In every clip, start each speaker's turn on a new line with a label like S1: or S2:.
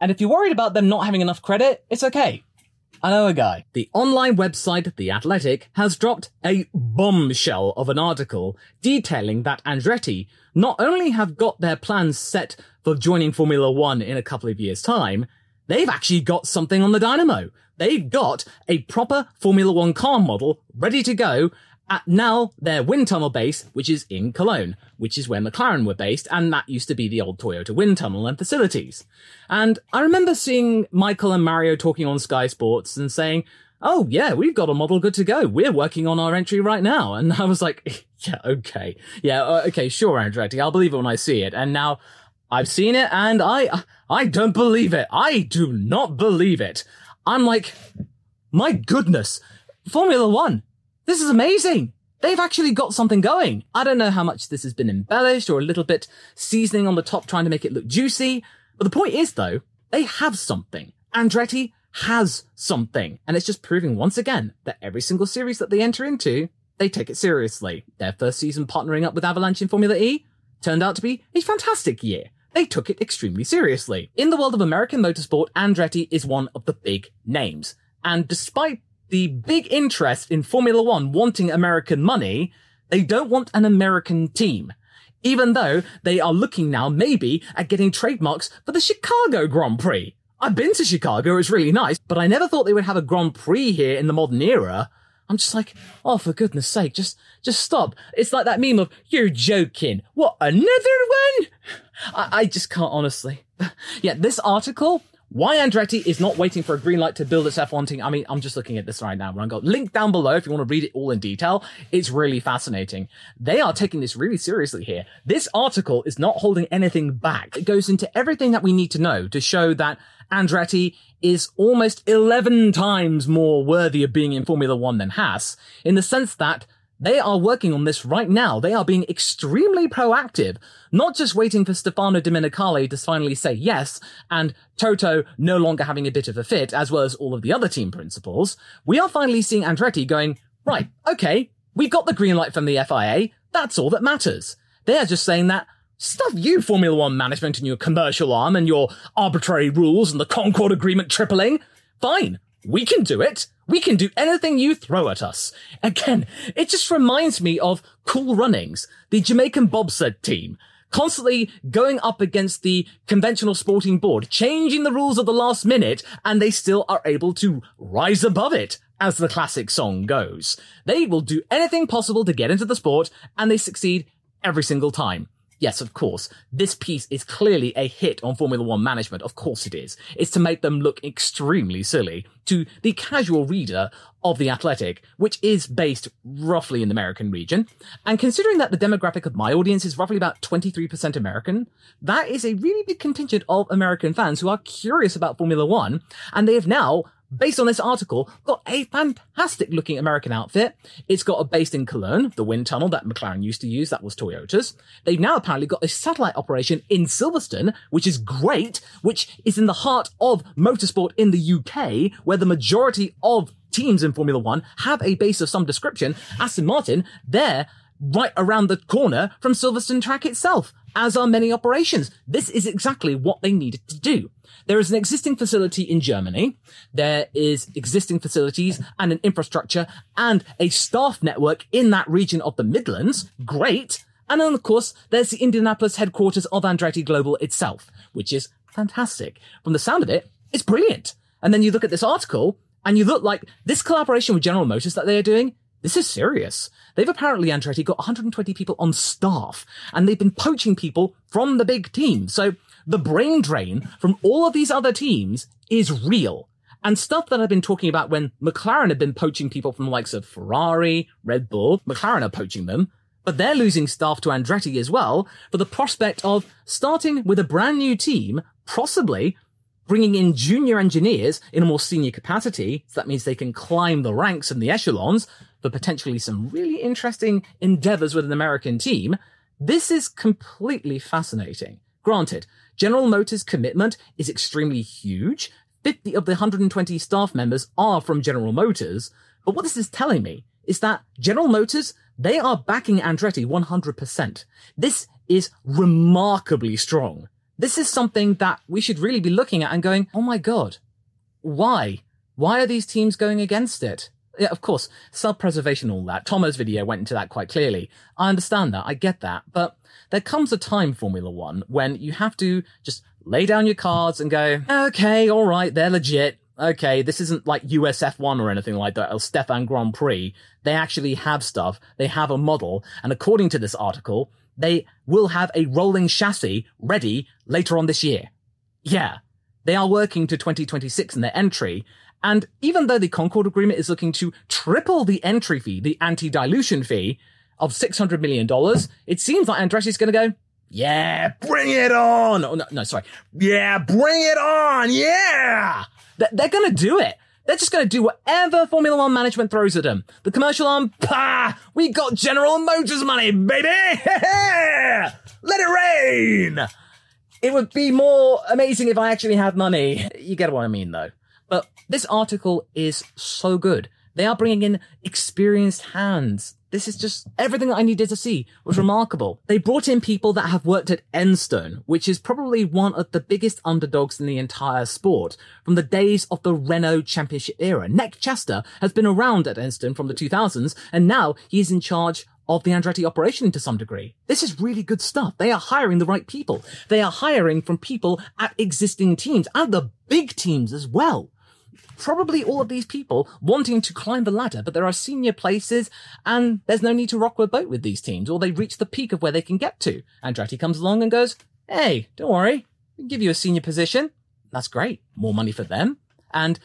S1: And if you're worried about them not having enough credit, it's okay. I know a guy. The online website The Athletic has dropped a bombshell of an article detailing that Andretti not only have got their plans set for joining Formula One in a couple of years' time, they've actually got something on the dynamo. They've got a proper Formula One car model ready to go at now their wind tunnel base, which is in Cologne, which is where McLaren were based, and that used to be the old Toyota wind tunnel and facilities. And I remember seeing Michael and Mario talking on Sky Sports and saying, Oh yeah, we've got a model good to go. We're working on our entry right now. And I was like, yeah, okay. Yeah, uh, okay, sure, Andretti. I'll believe it when I see it. And now I've seen it and I, I don't believe it. I do not believe it. I'm like, my goodness, Formula One this is amazing. They've actually got something going. I don't know how much this has been embellished or a little bit seasoning on the top trying to make it look juicy. But the point is though, they have something. Andretti has something. And it's just proving once again that every single series that they enter into, they take it seriously. Their first season partnering up with Avalanche in Formula E turned out to be a fantastic year. They took it extremely seriously. In the world of American motorsport, Andretti is one of the big names. And despite the big interest in Formula One wanting American money, they don't want an American team. Even though they are looking now maybe at getting trademarks for the Chicago Grand Prix. I've been to Chicago, it's really nice, but I never thought they would have a Grand Prix here in the modern era. I'm just like, oh, for goodness sake, just, just stop. It's like that meme of, you're joking. What, another one? I, I just can't honestly. yeah, this article why Andretti is not waiting for a green light to build its F1 team. I mean, I'm just looking at this right now. I've got link down below if you want to read it all in detail. It's really fascinating. They are taking this really seriously here. This article is not holding anything back. It goes into everything that we need to know to show that Andretti is almost 11 times more worthy of being in Formula One than Haas, in the sense that they are working on this right now. They are being extremely proactive, not just waiting for Stefano Domenicali to finally say yes, and Toto no longer having a bit of a fit, as well as all of the other team principals. We are finally seeing Andretti going, right, okay, we've got the green light from the FIA. That's all that matters. They are just saying that Stuff you, Formula One management, and your commercial arm and your arbitrary rules and the Concord Agreement tripling. Fine. We can do it. We can do anything you throw at us. Again, it just reminds me of Cool Runnings, the Jamaican bobsled team, constantly going up against the conventional sporting board, changing the rules at the last minute, and they still are able to rise above it, as the classic song goes. They will do anything possible to get into the sport, and they succeed every single time. Yes, of course. This piece is clearly a hit on Formula One management. Of course it is. It's to make them look extremely silly to the casual reader of The Athletic, which is based roughly in the American region. And considering that the demographic of my audience is roughly about 23% American, that is a really big contingent of American fans who are curious about Formula One. And they have now based on this article, got a fantastic looking American outfit. It's got a base in Cologne, the wind tunnel that McLaren used to use, that was Toyota's. They've now apparently got a satellite operation in Silverstone, which is great, which is in the heart of motorsport in the UK, where the majority of teams in Formula One have a base of some description. Aston Martin, they're right around the corner from Silverstone track itself, as are many operations. This is exactly what they needed to do. There is an existing facility in Germany. There is existing facilities and an infrastructure and a staff network in that region of the Midlands. Great. And then, of course, there's the Indianapolis headquarters of Andretti Global itself, which is fantastic. From the sound of it, it's brilliant. And then you look at this article and you look like this collaboration with General Motors that they are doing. This is serious. They've apparently, Andretti, got 120 people on staff and they've been poaching people from the big team. So the brain drain from all of these other teams is real. And stuff that I've been talking about when McLaren have been poaching people from the likes of Ferrari, Red Bull, McLaren are poaching them, but they're losing staff to Andretti as well for the prospect of starting with a brand new team, possibly bringing in junior engineers in a more senior capacity. So that means they can climb the ranks and the echelons for potentially some really interesting endeavors with an American team. This is completely fascinating. Granted, General Motors' commitment is extremely huge. 50 of the 120 staff members are from General Motors. But what this is telling me is that General Motors, they are backing Andretti 100%. This is remarkably strong. This is something that we should really be looking at and going, oh my God, why? Why are these teams going against it? Yeah, of course, self-preservation, all that. Tomo's video went into that quite clearly. I understand that. I get that. But there comes a time, Formula One, when you have to just lay down your cards and go, okay, all right, they're legit. Okay, this isn't like USF1 or anything like that, or Stefan Grand Prix. They actually have stuff. They have a model. And according to this article, they will have a rolling chassis ready later on this year. Yeah. They are working to 2026 in their entry. And even though the Concord Agreement is looking to triple the entry fee, the anti-dilution fee of $600 million, it seems like Andretti's going to go, yeah, bring it on. Oh, no, no, sorry. Yeah, bring it on. Yeah. They're, going to do it. They're just going to do whatever Formula One management throws at them. The commercial arm, pah, we got General Motors money, baby. Let it rain. It would be more amazing if I actually had money. You get what I mean, though. This article is so good. They are bringing in experienced hands. This is just everything I needed to see was remarkable. They brought in people that have worked at Enstone, which is probably one of the biggest underdogs in the entire sport from the days of the Renault championship era. Nick Chester has been around at Enstone from the 2000s and now he's in charge of the Andretti operation to some degree. This is really good stuff. They are hiring the right people. They are hiring from people at existing teams and the big teams as well probably all of these people wanting to climb the ladder, but there are senior places and there's no need to rock the boat with these teams or they reach the peak of where they can get to. Andretti comes along and goes, Hey, don't worry. We'll give you a senior position. That's great. More money for them and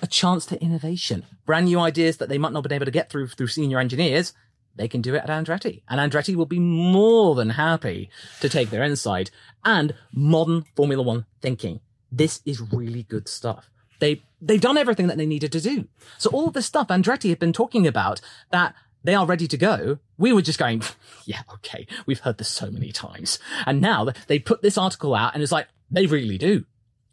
S1: a chance to innovation. Brand new ideas that they might not have been able to get through through senior engineers. They can do it at Andretti and Andretti will be more than happy to take their insight and modern Formula One thinking. This is really good stuff. They they've done everything that they needed to do. So all this stuff Andretti had been talking about that they are ready to go. We were just going, yeah, okay, we've heard this so many times. And now they put this article out and it's like, they really do.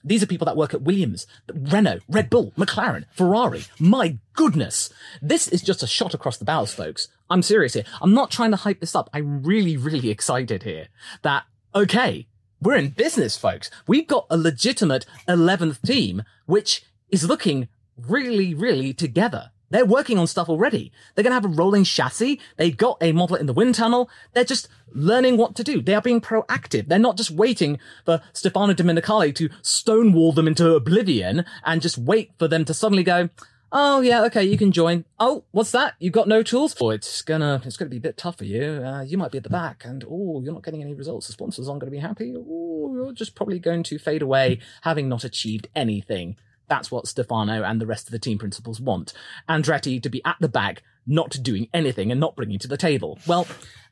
S1: These are people that work at Williams, Renault, Red Bull, McLaren, Ferrari. My goodness. This is just a shot across the bows, folks. I'm serious here. I'm not trying to hype this up. I'm really, really excited here that, okay, we're in business, folks. We've got a legitimate 11th team, which is looking really, really together. They're working on stuff already. They're going to have a rolling chassis. They've got a model in the wind tunnel. They're just learning what to do. They are being proactive. They're not just waiting for Stefano Domenicali to stonewall them into oblivion and just wait for them to suddenly go, Oh yeah, okay, you can join. Oh, what's that? You've got no tools? Oh, it's gonna it's gonna be a bit tough for you. Uh, you might be at the back, and oh, you're not getting any results. The sponsors aren't going to be happy. Oh, you're just probably going to fade away, having not achieved anything. That's what Stefano and the rest of the team principals want. Andretti to be at the back, not doing anything and not bringing to the table. Well,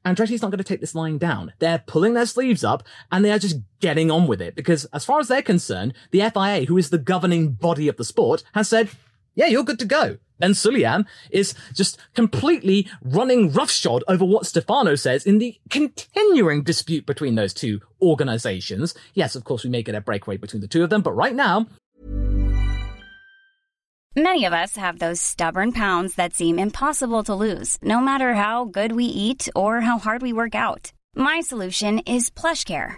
S1: Andretti's not going to take this lying down. They're pulling their sleeves up and they are just getting on with it because as far as they're concerned, the FIA, who is the governing body of the sport, has said, yeah, you're good to go. Ben Sulayem is just completely running roughshod over what Stefano says in the continuing dispute between those two organizations. Yes, of course, we may get a breakaway between the two of them, but right now,
S2: Many of us have those stubborn pounds that seem impossible to lose, no matter how good we eat or how hard we work out. My solution is PlushCare.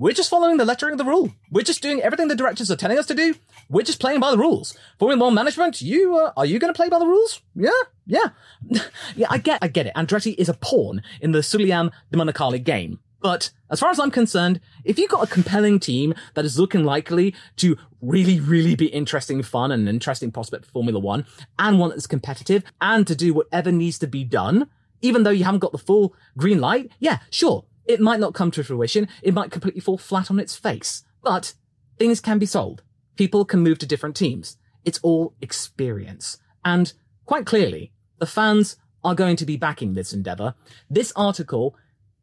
S1: we're just following the lettering of the rule. We're just doing everything the directors are telling us to do. We're just playing by the rules. Formula One management, you uh, are you going to play by the rules? Yeah, yeah, yeah. I get, I get it. Andretti is a pawn in the Sulayem Domenicali game. But as far as I'm concerned, if you've got a compelling team that is looking likely to really, really be interesting, fun, and an interesting prospect for Formula One, and one that's competitive, and to do whatever needs to be done, even though you haven't got the full green light, yeah, sure, it might not come to fruition. It might completely fall flat on its face. But things can be sold. People can move to different teams. It's all experience. And quite clearly, the fans are going to be backing this endeavor. This article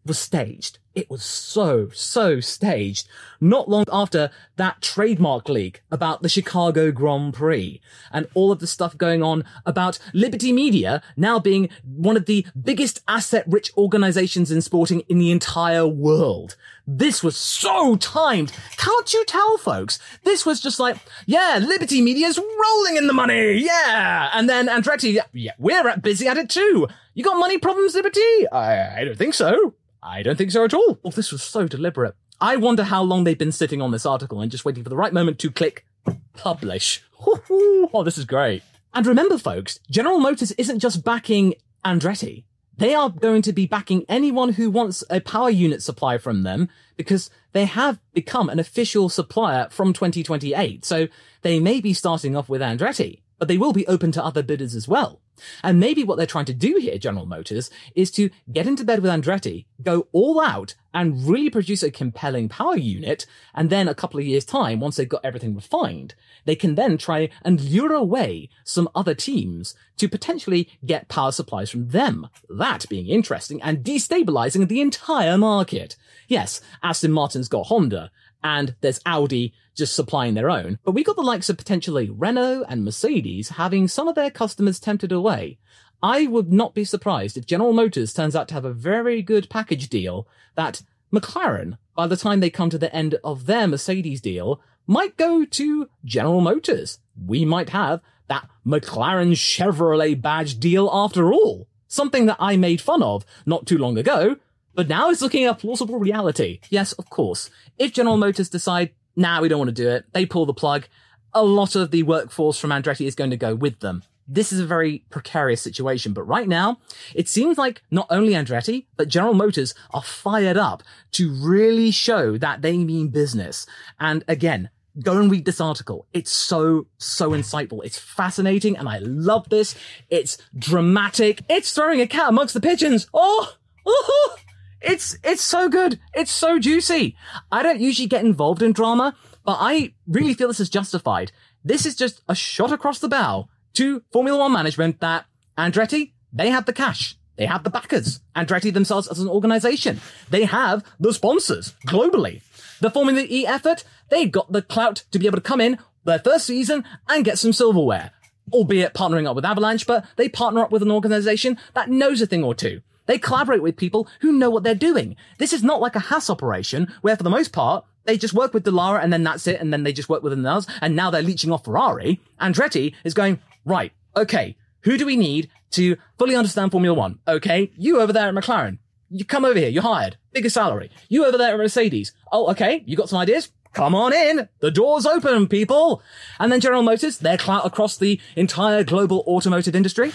S1: was staged. It was so, so staged. Not long after that trademark leak about the Chicago Grand Prix and all of the stuff going on about Liberty Media now being one of the biggest asset rich organizations in sporting in the entire world. This was so timed. Can't you tell, folks? This was just like, yeah, Liberty Media's rolling in the money. Yeah. And then Andretti, yeah, yeah we're busy at it too. You got money problems, Liberty? I, I don't think so. I don't think so at all. Oh, this was so deliberate. I wonder how long they've been sitting on this article and just waiting for the right moment to click publish. Oh, this is great. And remember, folks, General Motors isn't just backing Andretti. They are going to be backing anyone who wants a power unit supply from them because they have become an official supplier from 2028. So they may be starting off with Andretti, but they will be open to other bidders as well. And maybe what they're trying to do here, General Motors, is to get into bed with Andretti, go all out and really produce a compelling power unit. And then a couple of years time, once they've got everything refined, they can then try and lure away some other teams to potentially get power supplies from them. That being interesting and destabilizing the entire market. Yes, Aston Martin's got Honda and there's Audi just supplying their own. But we got the likes of potentially Renault and Mercedes having some of their customers tempted away. I would not be surprised if General Motors turns out to have a very good package deal that McLaren, by the time they come to the end of their Mercedes deal, might go to General Motors. We might have that McLaren Chevrolet badge deal after all. Something that I made fun of not too long ago, but now it's looking a plausible reality. Yes, of course. If General Motors decide nah, we don't want to do it. They pull the plug. A lot of the workforce from Andretti is going to go with them. This is a very precarious situation, but right now, it seems like not only Andretti, but General Motors are fired up to really show that they mean business. And again, go and read this article. It's so, so insightful. It's fascinating and I love this. It's dramatic. It's throwing a cat amongst the pigeons. Oh, oh, oh. It's it's so good. It's so juicy. I don't usually get involved in drama, but I really feel this is justified. This is just a shot across the bow to Formula One management that Andretti, they have the cash. They have the backers, Andretti themselves as an organization. They have the sponsors globally. The Formula E effort, they got the clout to be able to come in their first season and get some silverware. Albeit partnering up with Avalanche, but they partner up with an organization that knows a thing or two. They collaborate with people who know what they're doing. This is not like a Haas operation where for the most part, they just work with Dallara and then that's it. And then they just work with another and now they're leeching off Ferrari. Andretti is going, right, okay, who do we need to fully understand Formula One? Okay, you over there at McLaren. You come over here. You're hired. Bigger salary. You over there at Mercedes. Oh, okay. You got some ideas? Come on in. The door's open, people. And then General Motors, their clout across the entire global automotive industry.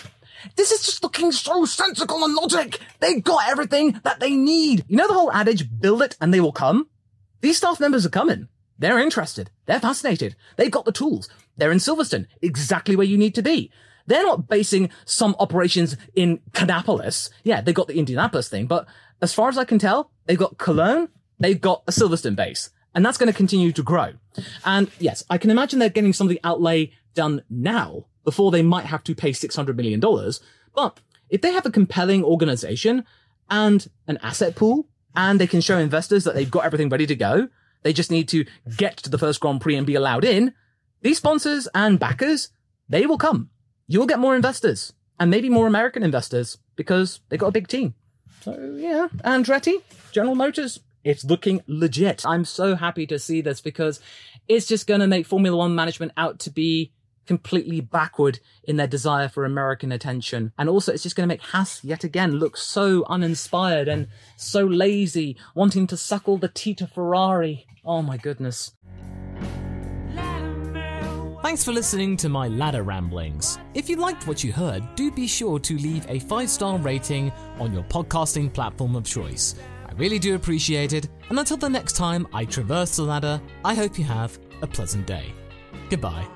S1: This is just looking so sensical and logic. They've got everything that they need. You know the whole adage, build it and they will come? These staff members are coming. They're interested. They're fascinated. They've got the tools. They're in Silverstone, exactly where you need to be. They're not basing some operations in Kannapolis. Yeah, they've got the Indianapolis thing, but as far as I can tell, they've got Cologne, they've got a Silverstone base, and that's going to continue to grow. And yes, I can imagine they're getting some of the outlay done now before they might have to pay $600 million. But if they have a compelling organization and an asset pool, and they can show investors that they've got everything ready to go, they just need to get to the first Grand Prix and be allowed in, these sponsors and backers, they will come. You'll get more investors and maybe more American investors because they got a big team. So yeah, Andretti, General Motors, it's looking legit. I'm so happy to see this because it's just going to make Formula One management out to be completely backward in their desire for American attention. And also, it's just going to make Haas yet again look so uninspired and so lazy, wanting to suckle the of Ferrari. Oh my goodness.
S3: Thanks for listening to my ladder ramblings. If you liked what you heard, do be sure to leave a five star rating on your podcasting platform of choice. I really do appreciate it, and until the next time I traverse the ladder, I hope you have a pleasant day. Goodbye.